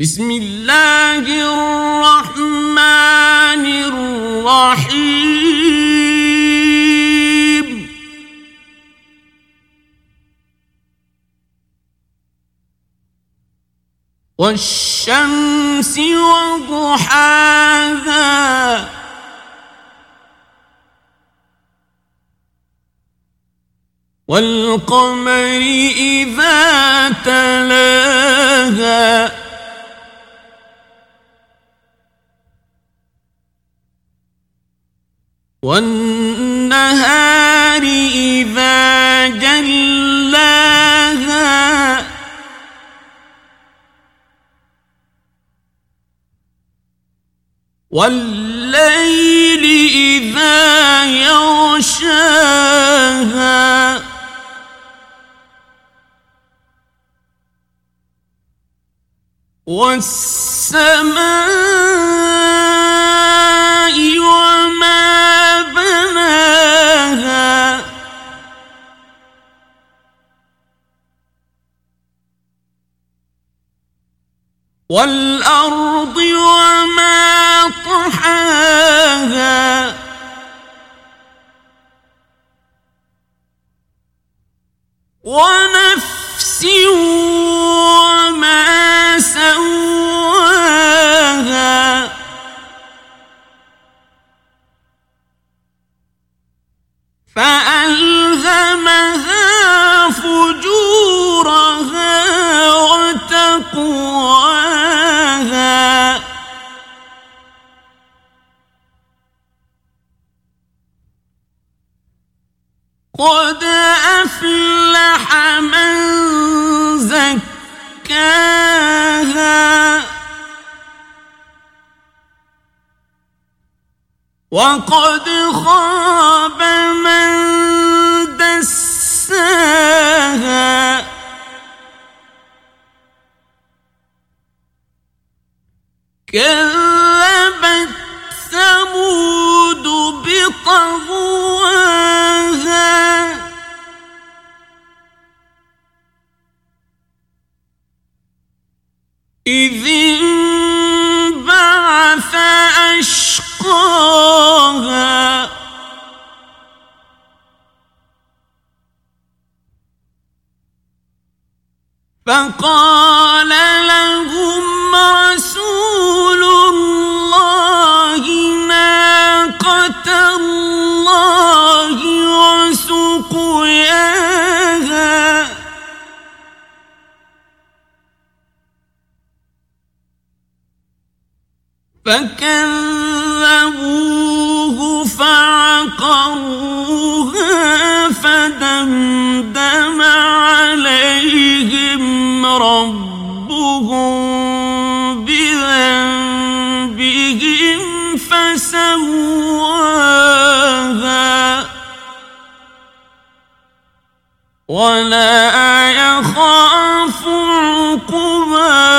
بسم الله الرحمن الرحيم. والشمس وضحاها. والقمر إذا تلاها. والنهار إذا جلاها والليل إذا يغشاها والسماء والأرض وما طحاها. ونفس وما سواها. فألهمها قد أفلح من زكاها. وقد خاب من دساها. كذبت ثمود بطغواها إذ انبعث أشقاها. فقال فكذبوه فعقروها فدمدم عليهم ربهم بذنبهم فسواها ولا يخاف عقباها